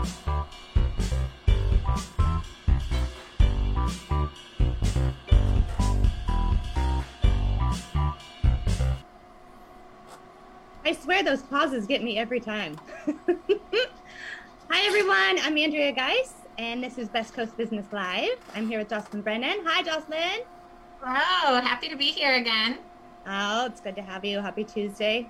I swear those pauses get me every time. Hi, everyone. I'm Andrea Geis, and this is Best Coast Business Live. I'm here with Jocelyn Brennan. Hi, Jocelyn. Hello. Happy to be here again. Oh, it's good to have you. Happy Tuesday.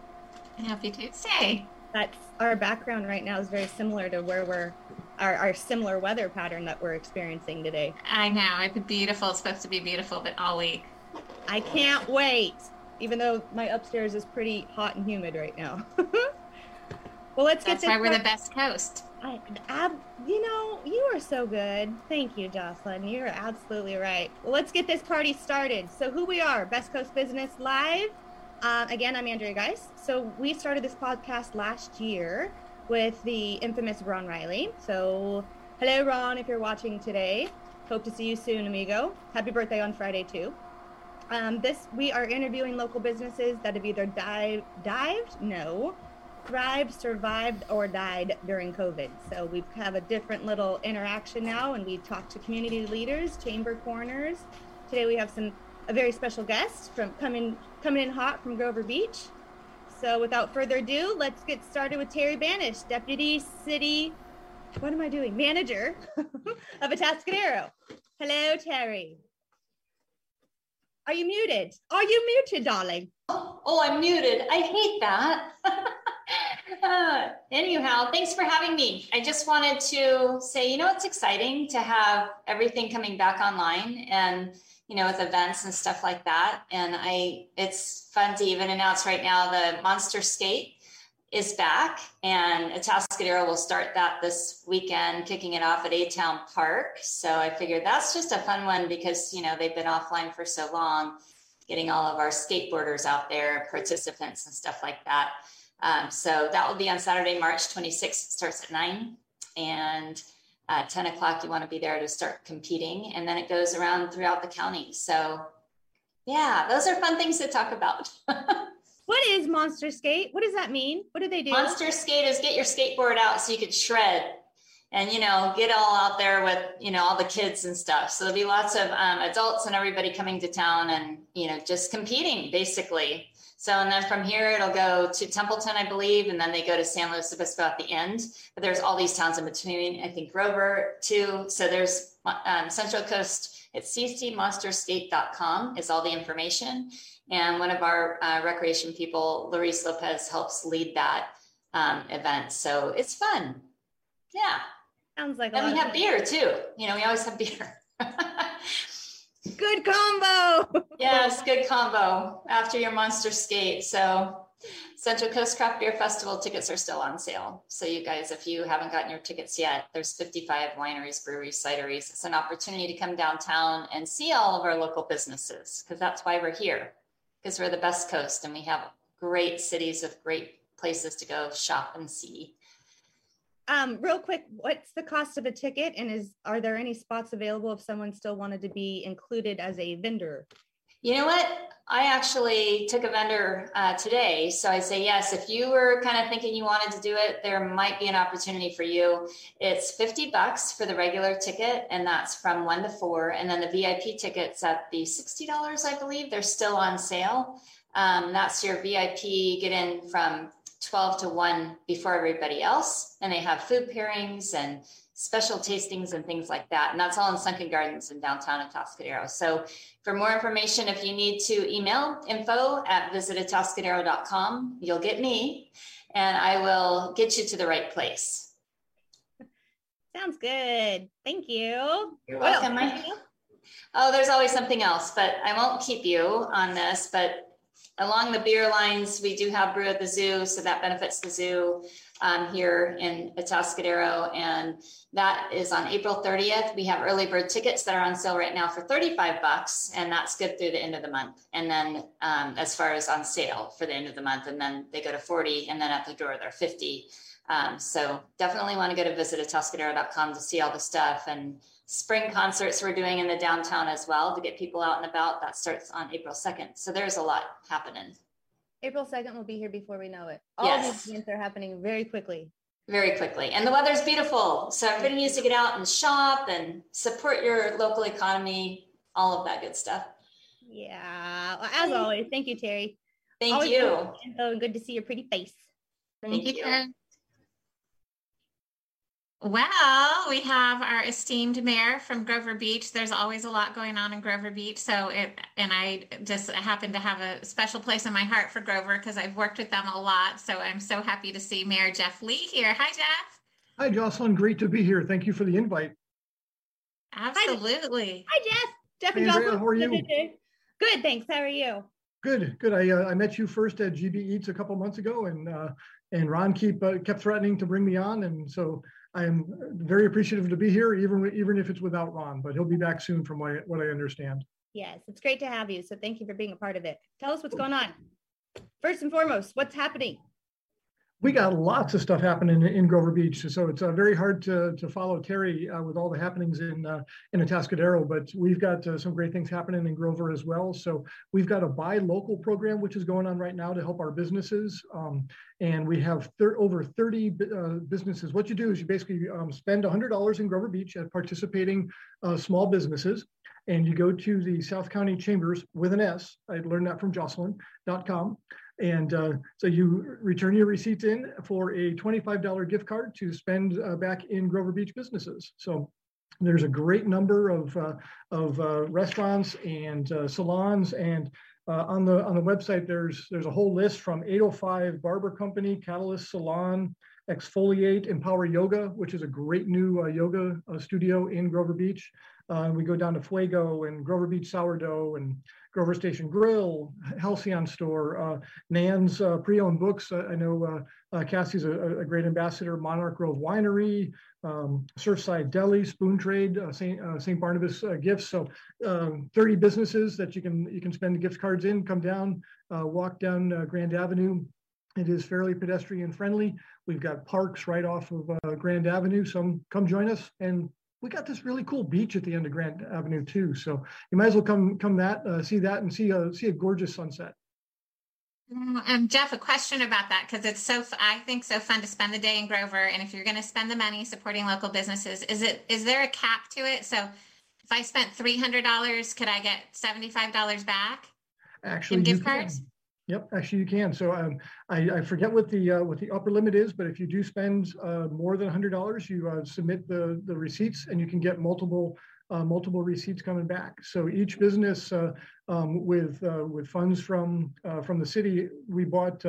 Happy Tuesday. That's our background right now is very similar to where we're our, our similar weather pattern that we're experiencing today. I know. It's beautiful. It's supposed to be beautiful, but all week. I can't wait even though my upstairs is pretty hot and humid right now. well, let's get. That's why we're the best coast. I, ab, you know, you are so good. Thank you, Jocelyn. You're absolutely right. Well, let's get this party started. So, who we are, Best Coast Business Live. Uh, again, I'm Andrea Geis. So, we started this podcast last year with the infamous Ron Riley. So, hello, Ron, if you're watching today. Hope to see you soon, amigo. Happy birthday on Friday, too. Um, this we are interviewing local businesses that have either dive, dived, no, thrived, survived, or died during COVID. So we have a different little interaction now, and we talk to community leaders, chamber corners. Today we have some a very special guest from coming coming in hot from Grover Beach. So without further ado, let's get started with Terrie Banish, Deputy City. What am I doing? Manager of Atascadero. Hello, Terrie. Are you muted? Are you muted, darling? Oh, oh I'm muted. I hate that. anyhow, thanks for having me. I just wanted to say, you know, it's exciting to have everything coming back online and you know, with events and stuff like that. And I, it's fun to even announce right now the Monster Skate is back and Atascadero will start that this weekend, kicking it off at A Town Park. So I figured that's just a fun one because, you know, they've been offline for so long, getting all of our skateboarders out there, participants and stuff like that. Um, so that will be on Saturday, March 26th. It starts at nine and uh, 10 o'clock, you want to be there to start competing. And then it goes around throughout the county. So yeah, those are fun things to talk about. What is Monster Skate? What does that mean? What do they do? Monster Skate is get your skateboard out so you can shred and you know get all out there with you know all the kids and stuff. So there'll be lots of um, adults and everybody coming to town and you know just competing basically. So and then from here it'll go to templeton i believe and then they go to san luis obispo at the end. But there's all these towns in between. I think grover too. So there's um, central coast. It's ccmonsterskate.com is all the information. And one of our uh, recreation people, Larice Lopez, helps lead that um, event. So it's fun. Yeah. Sounds like And we have beer too. You know, we always have beer. good combo. yes, good combo after your monster skate. So Central Coast Craft Beer Festival tickets are still on sale. So you guys, if you haven't gotten your tickets yet, there's 55 wineries, breweries, cideries. It's an opportunity to come downtown and see all of our local businesses because that's why we're here because we're the best coast and we have great cities of great places to go shop and see. Um, real quick, what's the cost of a ticket, and is are there any spots available if someone still wanted to be included as a vendor? You know what? I actually took a vendor uh, today. So I say, yes, if you were kind of thinking you wanted to do it, there might be an opportunity for you. It's 50 bucks for the regular ticket, and that's from one to four. And then the VIP tickets at the $60, I believe, they're still on sale. Um, that's your VIP get in from 12 to 1 before everybody else. And they have food pairings and special tastings and things like that. And that's all in Sunken Gardens in downtown Atascadero. So for more information, if you need to email info at visitatascadero.com, you'll get me and I will get you to the right place. Sounds good. Thank you. You're welcome. Well, oh, there's always something else, but I won't keep you on this. But along the beer lines, we do have brew at the zoo, so that benefits the zoo um, here in Atascadero. And that is on April 30th. We have early bird tickets that are on sale right now for 35 bucks, and that's good through the end of the month. And then um, as far as on sale for the end of the month, and then they go to 40, and then at the door they're 50. Um, so definitely want to go to visit atascadero.com to see all the stuff and spring concerts we're doing in the downtown as well to get people out and about. That starts on April 2nd. So there's a lot happening. April 2nd will be here before we know it. All yes. these events are happening very quickly. very quickly. And the weather's beautiful. So everybody needs to get out and shop and support your local economy, all of that good stuff. Yeah. Well, as always, thank you, Terrie. Thank always you. Good, good to see your pretty face. Thank, thank you. you. Well, we have our esteemed mayor from Grover Beach. There's always a lot going on in Grover Beach. So it, and I just happen to have a special place in my heart for Grover because I've worked with them a lot. So I'm so happy to see Mayor Jeff Lee here. Hi, Jeff. Hi, Jocelyn. Great to be here. Thank you for the invite. Absolutely. Hi, Jeff. Jeff and Andrea, Jocelyn. How are you? Good, thanks. How are you? Good, good. I uh, I met you first at GB Eats a couple months ago, and uh, and Ron keep uh, kept threatening to bring me on, and so I am very appreciative to be here, even even if it's without Ron. But he'll be back soon, from what I, what I understand. Yes, it's great to have you. So thank you for being a part of it. Tell us what's going on. First and foremost, what's happening? We got lots of stuff happening in Grover Beach, so it's uh, very hard to to follow Terrie uh, with all the happenings in uh, in Atascadero. But we've got uh, some great things happening in Grover as well. So we've got a buy local program which is going on right now to help our businesses, um, and we have thir- over 30 uh, businesses. What you do is you basically um, spend $100 in Grover Beach at participating uh, small businesses and you go to the South County Chambers with an S. I learned that from Jocelyn.com. And uh, so you return your receipts in for a $25 gift card to spend uh, back in Grover Beach businesses. So there's a great number of, uh, of uh, restaurants and uh, salons and uh, on the on the website there's there's a whole list from 805 Barber Company, Catalyst Salon, Exfoliate, Empower Yoga, which is a great new yoga studio in Grover Beach. we go down to Fuego and Grover Beach Sourdough and Grover Station Grill, Halcyon Store, uh, Nan's uh, pre-owned books. Uh, I know uh, uh, Cassie's a, a, great ambassador. Monarch Grove Winery, um, Surfside Deli, Spoon Trade, uh, St. St. Barnabas Gifts. So um, 30 businesses that you can you can spend gift cards in. Come down, walk down Grand Avenue. It is fairly pedestrian friendly. We've got parks right off of Grand Avenue. Some come join us and we got this really cool beach at the end of Grand Avenue too. So you might as well come come that uh, see that and see a see a gorgeous sunset. And um, Jeff, a question about that because it's so I think so fun to spend the day in Grover, and if you're going to spend the money supporting local businesses, is it is there a cap to it? So if I spent three hundred dollars, could I get seventy five dollars back? Actually, in gift cards. Can. Yep, actually you can. So um, I, I, forget what the uh, what the upper limit is, but if you do spend uh, more than $100, you uh, submit the the receipts, and you can get multiple uh, multiple receipts coming back. So each business uh, um, with uh, with funds from from the city, we bought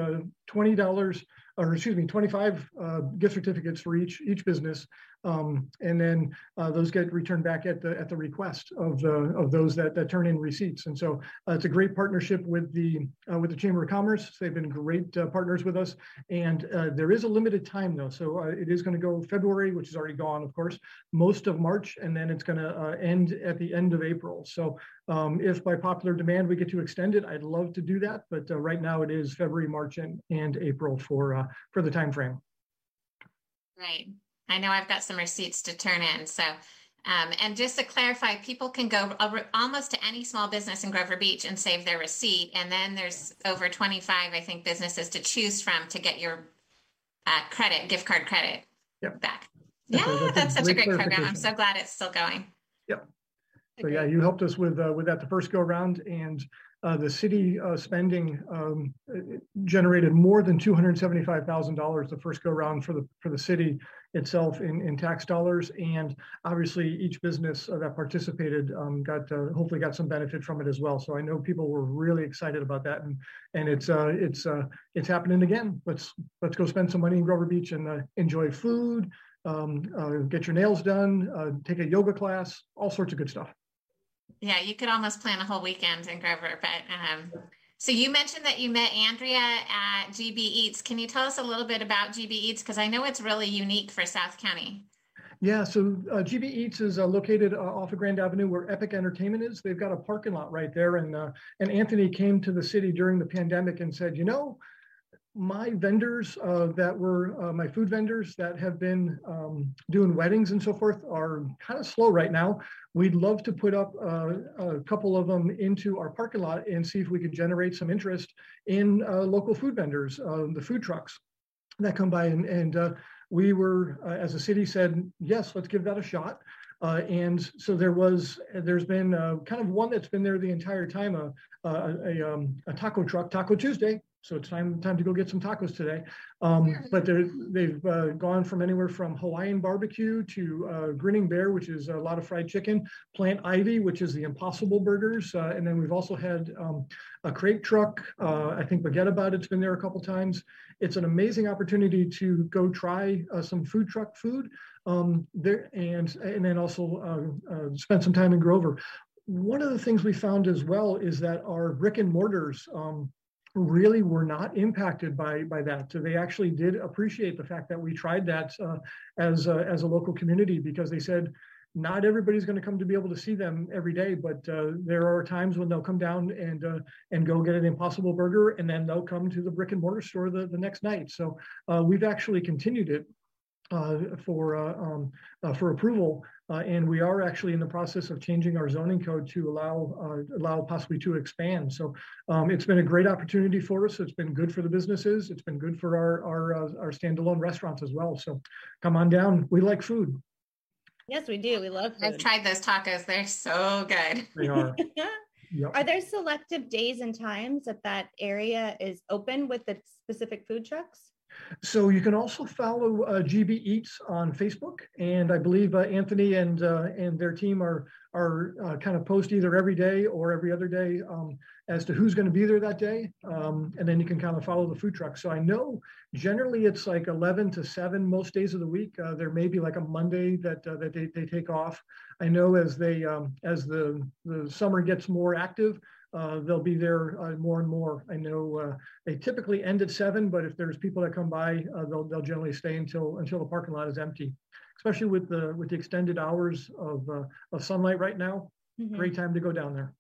twenty dollars, or excuse me, twenty five gift certificates for each each business, um, and then uh, those get returned back at the at the request of the of those that, that turn in receipts. And so uh, it's a great partnership with the uh, with the Chamber of Commerce. They've been great uh, partners with us, and uh, there is a limited time though. So uh, it is going to go February, which is already gone, of course, most of March, and then it's going to end at the end of April. So um, if by popular demand we get to extend it, I'd love to do that. But right now it is February, March, and, and April for for the time frame. Right. I know I've got some receipts to turn in. So, um, and just to clarify, people can go almost to any small business in Grover Beach and save their receipt. And then there's over 25, I think, businesses to choose from to get your uh, credit, gift card credit yep. back. Yeah, that's, that's such a great program. I'm so glad it's still going. Yep. So yeah, you helped us with uh, with that the first go around, and uh, the city uh, spending um, generated more than two hundred seventy five thousand dollars the first go around for the for the city itself in, in tax dollars. And obviously each business uh, that participated um, got uh, hopefully got some benefit from it as well. So I know people were really excited about that and and it's uh, it's uh, it's happening again. Let's let's go spend some money in Grover Beach and uh, enjoy food, um, get your nails done, take a yoga class, all sorts of good stuff. Yeah, you could almost plan a whole weekend in Grover, but um, so you mentioned that you met Andrea at GB Eats. Can you tell us a little bit about GB Eats? Because I know it's really unique for South County. Yeah, so uh, GB Eats is uh, located uh, off of Grand Avenue where Epic Entertainment is. They've got a parking lot right there, and uh, and Anthony came to the city during the pandemic and said, you know, my vendors uh, that were uh, my food vendors that have been um, doing weddings and so forth are kind of slow right now. We'd love to put up uh, a couple of them into our parking lot and see if we could generate some interest in uh, local food vendors, uh, the food trucks that come by and, and uh, we were, uh, as a city, said yes, let's give that a shot. Uh, and so there was, there's been uh, kind of one that's been there the entire time, a, a, um, a taco truck, Taco Tuesday, so it's time time to go get some tacos today. Um, but they've uh, gone from anywhere from Hawaiian barbecue to uh, Grinning Bear, which is a lot of fried chicken, Plant Ivy, which is the Impossible Burgers, uh, and then we've also had um, a crepe truck. Uh, I think Forget About It's been there a couple times. It's an amazing opportunity to go try uh, some food truck food um, there, and and then also uh, spend some time in Grover. One of the things we found as well is that our brick and mortars. Really were not impacted by by that. So they actually did appreciate the fact that we tried that uh, as a, as a local community because they said not everybody's going to come to be able to see them every day, but uh, there are times when they'll come down and uh, and go get an Impossible Burger, and then they'll come to the brick and mortar store the, the next night. So uh, we've actually continued it uh, for uh, um, for approval, Uh, and we are actually in the process of changing our zoning code to allow uh, allow possibly to expand. So um, it's been a great opportunity for us. It's been good for the businesses. It's been good for our our uh, our standalone restaurants as well. So come on down. We like food. Yes, we do. We love food. I've tried those tacos. They're so good. They are. Yep. Are there selective days and times that that area is open with the specific food trucks? So you can also follow uh, GB Eats on Facebook, and I believe uh, Anthony and uh, and their team are are uh, kind of post either every day or every other day um, as to who's going to be there that day, um, and then you can kind of follow the food truck. So I know generally it's like 11 to 7 most days of the week. Uh, there may be like a Monday that uh, that they, they take off. I know as they um, as the the summer gets more active uh, they'll be there uh, more and more. I know uh, they typically end at seven, but if there's people that come by, uh, they'll they'll generally stay until until the parking lot is empty. Especially with the with the extended hours of uh, of sunlight right now, mm-hmm. great time to go down there.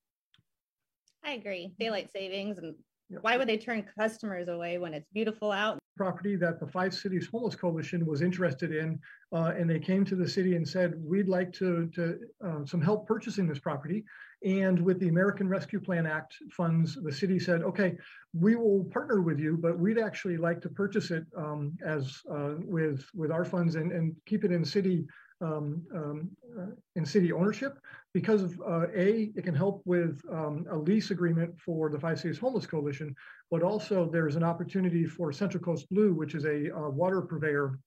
I agree. Daylight savings, and yep. why would they turn customers away when it's beautiful out? Property that the Five Cities Homeless Coalition was interested in, uh, and they came to the city and said, "We'd like to to some help purchasing this property." And with the American Rescue Plan Act funds, the city said, okay, we will partner with you, but we'd actually like to purchase it um, as uh, with with our funds and, and keep it in city um, um, uh, in city ownership. Because of uh, a it can help with um, a lease agreement for the Five Cities Homeless Coalition, but also there's an opportunity for Central Coast Blue, which is a, a water purveyor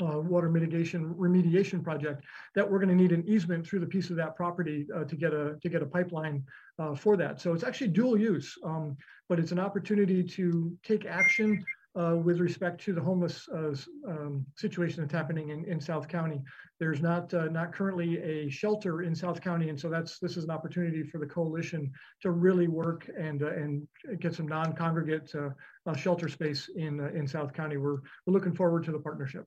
uh, water mitigation remediation project that we're going to need an easement through the piece of that property uh, to get a to get a pipeline uh, for that. So it's actually dual use, um, but it's an opportunity to take action uh, with respect to the homeless uh, um, situation that's happening in, in South County. There's not uh, not currently a shelter in South County, and so that's this is an opportunity for the coalition to really work and and get some non-congregate shelter space in in South County. We're we're looking forward to the partnership.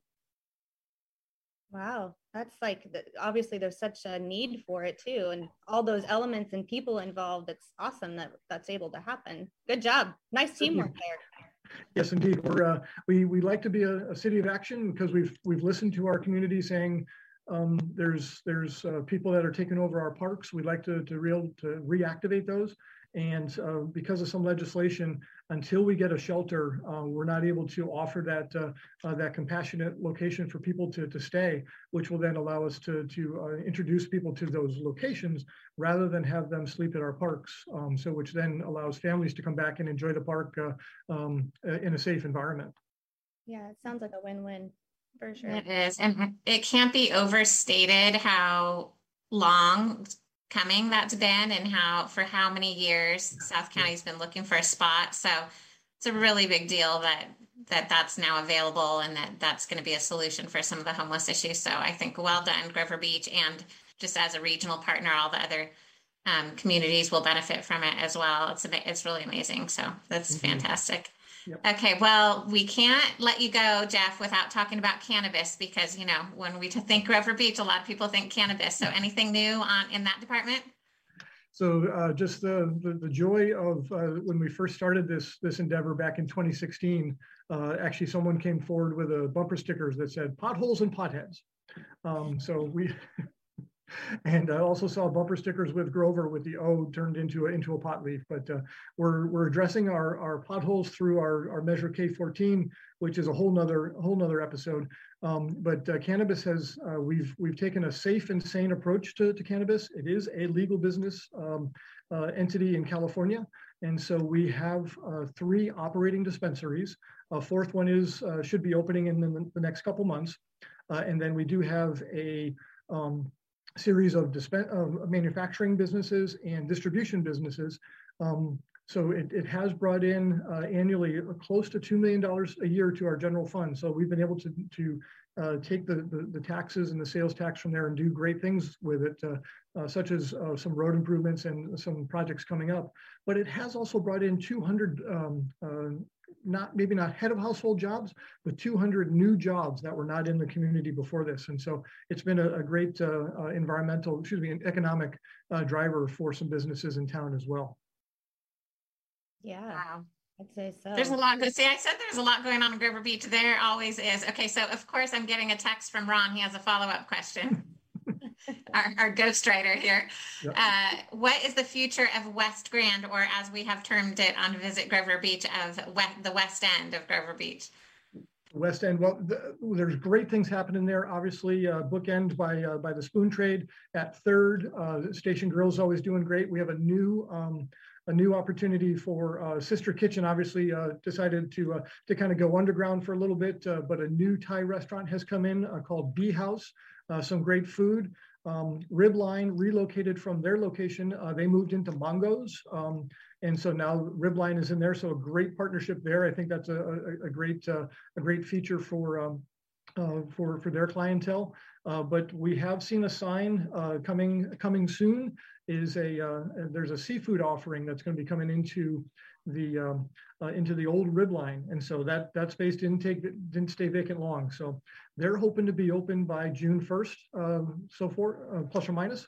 Wow, that's like obviously there's such a need for it too, and all those elements and people involved. It's awesome that that's able to happen. Good job, nice teamwork there. Yes, indeed. We're uh, we we like to be a, a, city of action because we've we've listened to our community saying um, there's there's uh, people that are taking over our parks. We'd like to to real to reactivate those, and uh, because of some legislation, until we get a shelter, uh, we're not able to offer that uh, uh, that compassionate location for people to, to stay, which will then allow us to, to uh, introduce people to those locations rather than have them sleep at our parks. Um, so which then allows families to come back and enjoy the park uh, um, in a safe environment. Yeah, it sounds like a win-win for sure. It is. And it can't be overstated how long coming that's been and how for how many years South County's been looking for a spot. So it's a really big deal that that that's now available and that that's going to be a solution for some of the homeless issues. So I think well done, Grover Beach, and just as a regional partner, all the other um, communities will benefit from it as well. It's it's really amazing. So that's mm-hmm. fantastic. Yep. Okay, well, we can't let you go, Jeff, without talking about cannabis because you know when we think Grover Beach, a lot of people think cannabis. So, anything new on in that department? So, uh, just the, the, the joy of uh, when we first started this this endeavor back in 2016. Uh, actually, someone came forward with a bumper stickers that said "potholes and potheads." Um, so we and I also saw bumper stickers with Grover with the O turned into a, into a pot leaf. But uh, we're, we're addressing our, our potholes through our, our Measure K14, which is a whole nother, whole nother episode. Um, but uh, cannabis has uh, we've we've taken a safe and sane approach to, to cannabis. It is a legal business um, uh, entity in California, and so we have uh, three operating dispensaries. A fourth one is uh, should be opening in the, the next couple months, uh, and then we do have a um, series of disp- manufacturing businesses and distribution businesses. Um, so it, it has brought in uh, annually close to $2 million a year to our general fund. So we've been able to, to uh, take the, the, the, taxes and the sales tax from there and do great things with it, uh, uh such as uh, some road improvements and some projects coming up. But it has also brought in 200, um, uh, not maybe not head of household jobs, but 200 new jobs that were not in the community before this. And so it's been a, a great uh, uh, environmental, excuse me, an economic uh, driver for some businesses in town as well. Yeah. Wow. I'd say so. There's a lot. Good. See, I said there's a lot going on in Grover Beach. There always is. Okay, so of course I'm getting a text from Ron. He has a follow up question. our, our ghostwriter here. Yep. Uh, what is the future of West Grand, or as we have termed it on Visit Grover Beach, of the West End of Grover Beach? West End. Well, the, there's great things happening there. Obviously, uh, bookend by uh, by the Spoon Trade at Third. Uh, Station Grill's always doing great. We have a new um, a new opportunity for uh, Sister Kitchen. Obviously, uh, decided to uh, to kind of go underground for a little bit, uh, but a new Thai restaurant has come in uh, called Bee House. Uh, some great food. Um, Ribline relocated from their location. they moved into Mongo's, um, and so now Ribline is in there. So a great partnership there. I think that's a, a, a great a great feature for. Um, for for their clientele, but we have seen a sign coming coming soon is a uh, there's a seafood offering that's going to be coming into the um, uh, into the old Ribline, and so that that space didn't take didn't stay vacant long. So they're hoping to be open by June 1st, um, so for uh, plus or minus.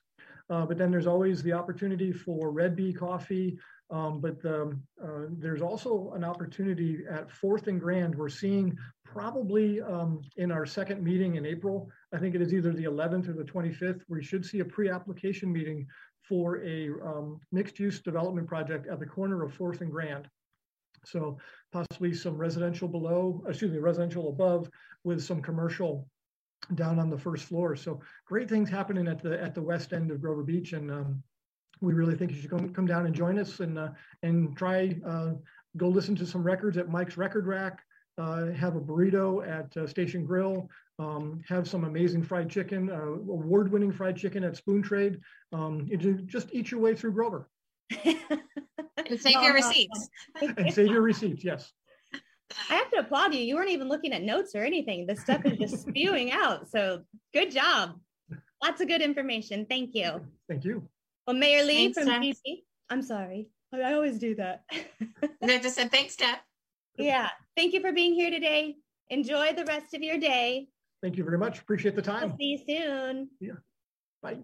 Uh, but then there's always the opportunity for Red Bee Coffee. Um, but um, uh, there's also an opportunity at Fourth and Grand. We're seeing probably um, in our second meeting in April. I think it is either the 11th or the 25th. We should see a pre-application meeting for a um, mixed use development project at the corner of Fourth and Grand. So possibly some residential below, excuse me, residential above with some commercial down on the first floor. So great things happening at the at the west end of Grover Beach, and um, we really think you should come come down and join us and uh, and try uh, go listen to some records at Mike's Record Rack, have a burrito at uh, Station Grill, um, have some amazing fried chicken, uh, award-winning fried chicken at Spoon Trade. Um, just eat your way through Grover. and save your receipts. and save your receipts, yes. I have to applaud you. You weren't even looking at notes or anything. The stuff is just spewing out. So good job. Lots of good information. Thank you. Thank you. Well, Mayor Lee thanks, from DC. I'm sorry. I always do that. no, just said thanks, Steph. Yeah. Thank you for being here today. Enjoy the rest of your day. Thank you very much. Appreciate the time. I'll see you soon. Yeah. Bye.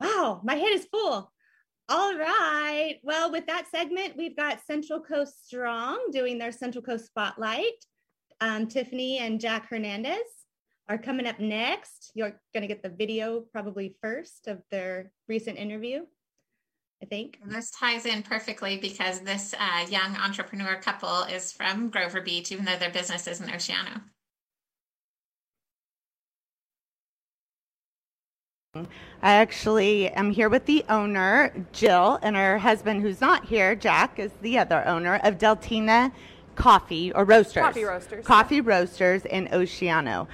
Wow, my head is full. All right. Well, with that segment, we've got Central Coast Strong doing their Central Coast Spotlight. Um, Tiffany and Jack Hernandez are coming up next. You're going to get the video probably first of their recent interview. I think. And this ties in perfectly because this uh, young entrepreneur couple is from Grover Beach, even though their business is in Oceano. I actually am here with the owner, Jill, and her husband, who's not here, Jack, is the other owner of Deltina Coffee or Roasters. Coffee Roasters. Coffee Roasters in Oceano.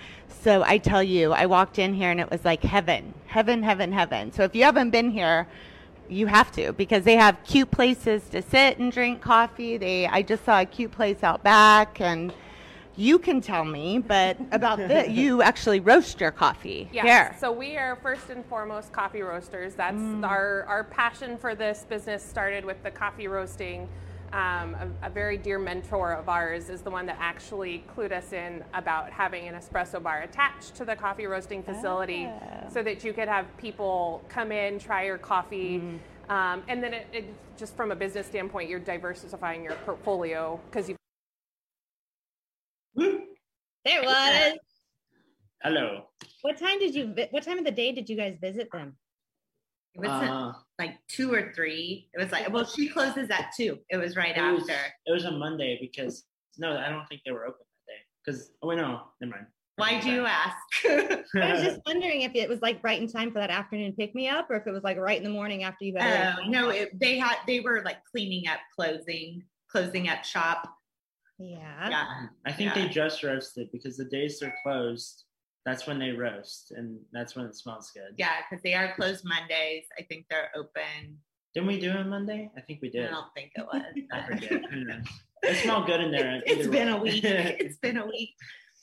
So I tell you, I walked in here and it was like heaven, heaven, heaven, heaven. So if you haven't been here, you have to because they have cute places to sit and drink coffee. They I just saw a cute place out back and you can tell me, but about this, you actually roast your coffee. Yes. Here. So we are first and foremost coffee roasters. That's mm. our our passion for this business started with the coffee roasting. Um, a, a, very dear mentor of ours is the one that actually clued us in about having an espresso bar attached to the coffee roasting facility oh. so that you could have people come in, try your coffee. Mm. Um, and then it, it, just from a business standpoint, you're diversifying your portfolio because you there it was. Hello. What time did you? What time of the day did you guys visit them? It was uh, like two or three. It was like, well, she closes at two. It was right it after. Was, it was a Monday because no, I don't think they were open that day. Because oh wait, no, never mind. Why do you ask? I was just wondering if it was like right in time for that afternoon pick me up, or if it was like right in the morning after you had. Oh no, it, they had they were like cleaning up, closing, closing up shop. Yeah. Yeah. I think Yeah. they just roasted because the days they're closed, that's when they roast, and that's when it smells good. Yeah, because they are closed Mondays. I think they're open. Didn't we do it Monday? I think we did. I don't think it was. I forget. Who knows? It smelled good in there. it's either been way. a week. It's been a week.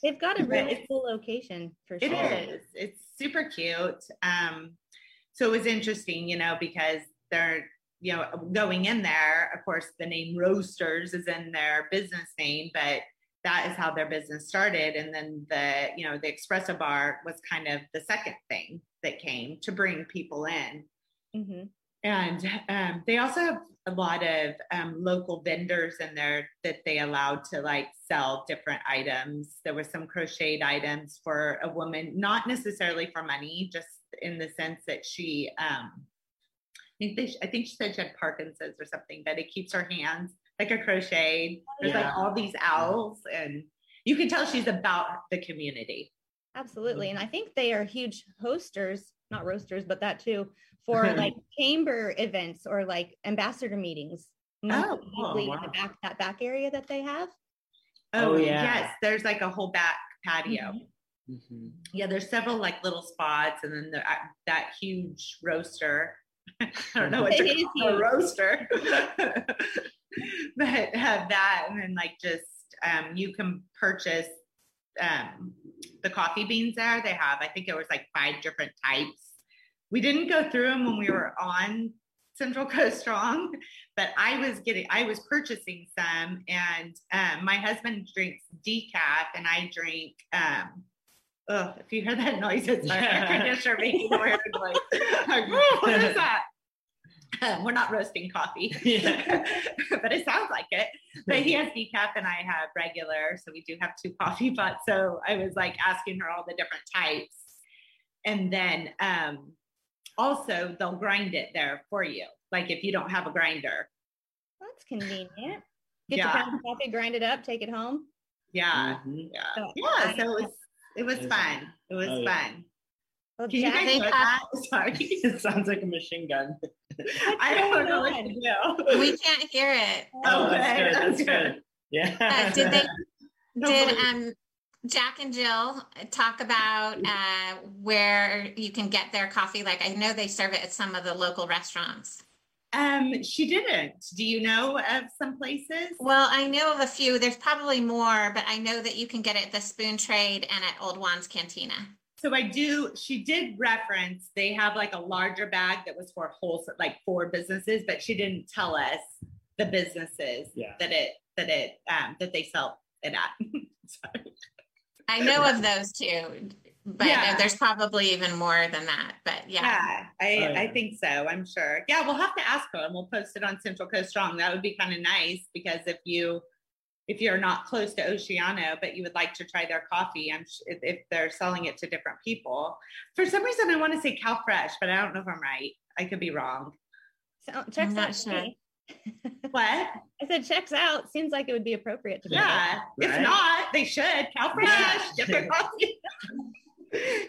They've got a really cool location for sure. is. It's super cute. Um, so it was interesting, you know, because they're, you know, going in there, of course, the name Roasters is in their business name, but that is how their business started. And then the, you know, the espresso bar was kind of the second thing that came to bring people in. Mhm. And um, they also have a lot of um, local vendors in there that they allowed to like sell different items. There were some crocheted items for a woman, not necessarily for money, just in the sense that she, um, I think, they, I think she said she had Parkinson's or something, but it keeps her hands like a crochet. There's like all these owls, and you can tell she's about the community. Absolutely. Mm-hmm. And I think they are huge hosters, not roasters, but that too, for like chamber events or like ambassador meetings. Oh, Usually wow. in the back, that back area that they have. Oh, Oh, yeah. yes, there's like a whole back patio. Mhm. Yeah, there's several like little spots, and then the, uh, that huge roaster. I don't know what to call a roaster, but have that, and then like just um, you can purchase um, the coffee beans there. They have, I think it was like five different types. We didn't go through them when we were on Central Coast Strong, but I was getting, I was purchasing some, and um, my husband drinks decaf, and I drink. Um, oh, if you hear that noise, it's my air conditioner making a weird noise. Like, "Whoa, what is that? Um, we're not roasting coffee, Yeah. but it sounds like it. But he has decaf and I have regular, so we do have two coffee pots. So I was like asking her all the different types, and then um, also they'll grind it there for you. Like if you don't have a grinder, That's convenient. Get Yeah. your coffee, grind it up, take it home. yeah, Mhm. yeah, So yeah. I- So it was it was fun. It was Oh, yeah. fun. Well, Can you guys hear that? Sorry, It sounds like a machine gun. I don't know what to do. We can't hear it. Oh, Okay, that's good. That's that's good. Yeah. Uh, did they did um Jack and Jill talk about uh, where you can get their coffee? Like I know they serve it at some of the local restaurants. Um, she didn't. Do you know of some places? Well, I know of a few. There's probably more, but I know that you can get it at the Spoon Trade and at Old Juan's Cantina. So I do. She did reference they have like a larger bag that was for wholesale, like for businesses, but she didn't tell us the businesses Yeah. that it that it um that they sell it at. Sorry. I know of those two, but Yeah. there's probably even more than that. But yeah. Yeah, I, Oh, yeah. I think so. I'm sure. Yeah, we'll have to ask her and we'll post it on Central Coast Strong. That would be kind of nice because if you if you're not close to Oceano, but you would like to try their coffee, I'm sh- if, if they're selling it to different people. For some reason, I want to say Cal Fresh, but I don't know if I'm right. I could be wrong. So, checks not out. sure. What? I said checks out. Seems like it would be appropriate to me. Yeah. If not, they should. Cal Fresh, Yeah. get their coffee.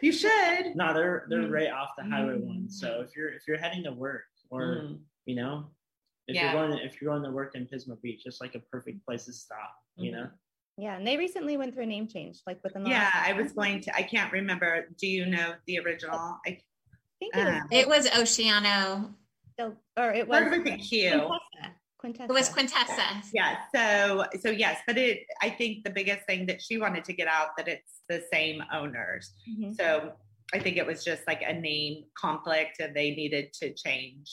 You should. No, they're they're Mm. right off the highway Mm. one. So if you're if you're heading to work or Mm. you know, if Yeah. you're going if you're going to work in Pismo Beach, it's like a perfect place to stop. You Mhm. know. Yeah, and they recently went through a name change, like within the Yeah, last- I was going to. I can't remember. Do you know the original? I I think it was, um, It was Oceano. still- or it was Started with a Q. Quintessa. Quintessa. It was Quintessa. Yeah. So so yes, but it. I think the biggest thing that she wanted to get out that it's the same owners. Mhm. So I think it was just like a name conflict, and they needed to change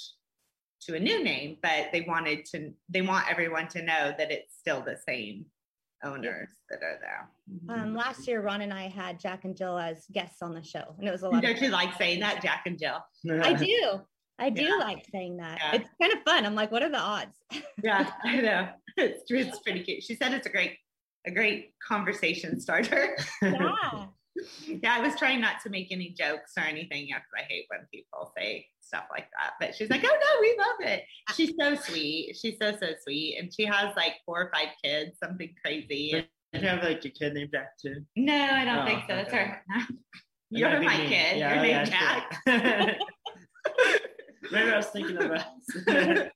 to a new name. But they wanted to. They want everyone to know that it's still the same owners that are there. Um, last year, Ron and I had Jack and Jill as guests on the show, and it was a lot. Don't Of you like saying that, Jack and Jill? I do. I do Yeah. like saying that. Yeah. It's kind of fun. I'm like, what are the odds? Yeah, I know. It's, it's pretty cute. She said it's a great, a great conversation starter. yeah. yeah, I was trying not to make any jokes or anything because I hate when people say stuff like that. But she's like, oh no, we love it. Uh, she's so sweet. She's so, so sweet. And she has like four or five kids, something crazy. And you have like a kid named Jack too? No, I don't Oh, think so. That's okay. her. You're my me. kid. Yeah, You're yeah, named Jack. Sure. Maybe I was thinking of us.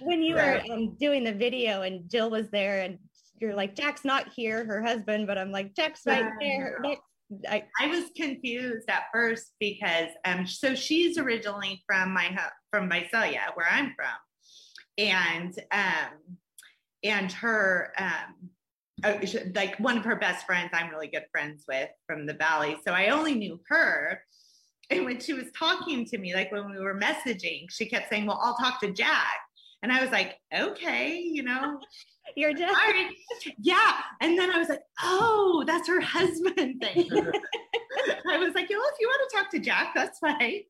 when you Right. were um, doing the video and Jill was there and you're like, Jack's not here, her husband, but I'm like, Jack's right there. Next. I, I was confused at first because um so she's originally from my hu- from Visalia where I'm from and um and her um uh, like one of her best friends I'm really good friends with from the valley so I only knew her and when she was talking to me like when we were messaging she kept saying well I'll talk to Jack and I was like okay you know you're Jack. all right yeah and then I was like oh that's her husband thing I was like, well, if you want to talk to Jack, that's fine.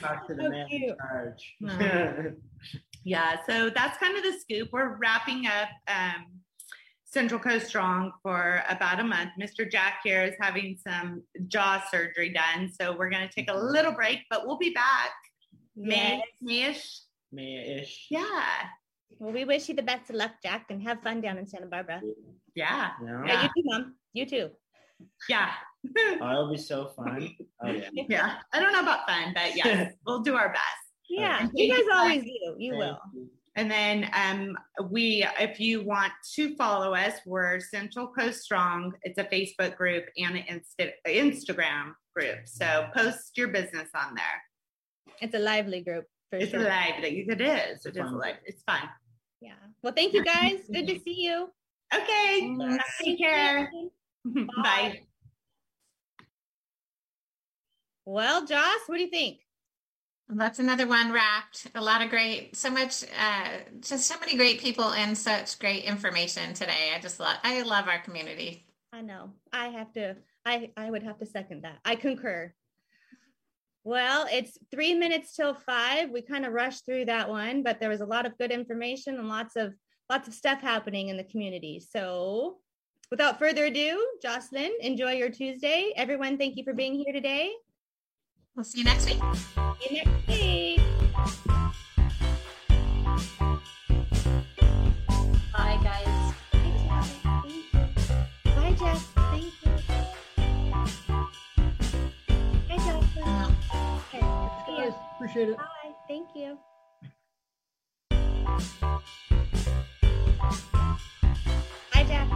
Talk to the So man in charge. No. Yeah, so that's kind of the scoop. We're wrapping up um, Central Coast Strong for about a month. Mr. Jack here is having some jaw surgery done, so we're going to take a mm-hmm. little break, but we'll be back May, Mayish. May-ish. Yeah, Well, we wish you the best of luck, Jack, and have fun down in Santa Barbara. yeah, Yeah. Yeah, you too, Mom. You too. yeah, Oh, it'll be so fun. Oh yeah. yeah. I don't know about fun, but yes, we'll do our best. Yeah, And you guys always do. You Thank will. you. And then um, we, if you want to follow us, we're Central Coast Strong. It's a Facebook group and an Insta- Instagram group. So post your business on there. It's a lively group for It's sure. lively. It is. It is Fun. live. It's fun. Yeah. Well, thank you guys. Good to see you. Okay. Take care. Bye. Well, Joss, what do you think? That's another one wrapped. A lot of great, so much, uh, just so many great people and such great information today. I just love, I love our community. I know. I have to. I I would have to second that. I concur. Well, it's three minutes till five. We kind of rushed through that one, but there was a lot of good information and lots of lots of stuff happening in the community. So, without further ado, Jocelyn, enjoy your Tuesday. Everyone, thank you for being here today. We'll see you next week. See you next week. Bye, guys. Thank you. Bye, Jess. Thank you. Hi, Jocelyn. Okay. Guys, appreciate it. Bye. Thank you. Hi, Jack.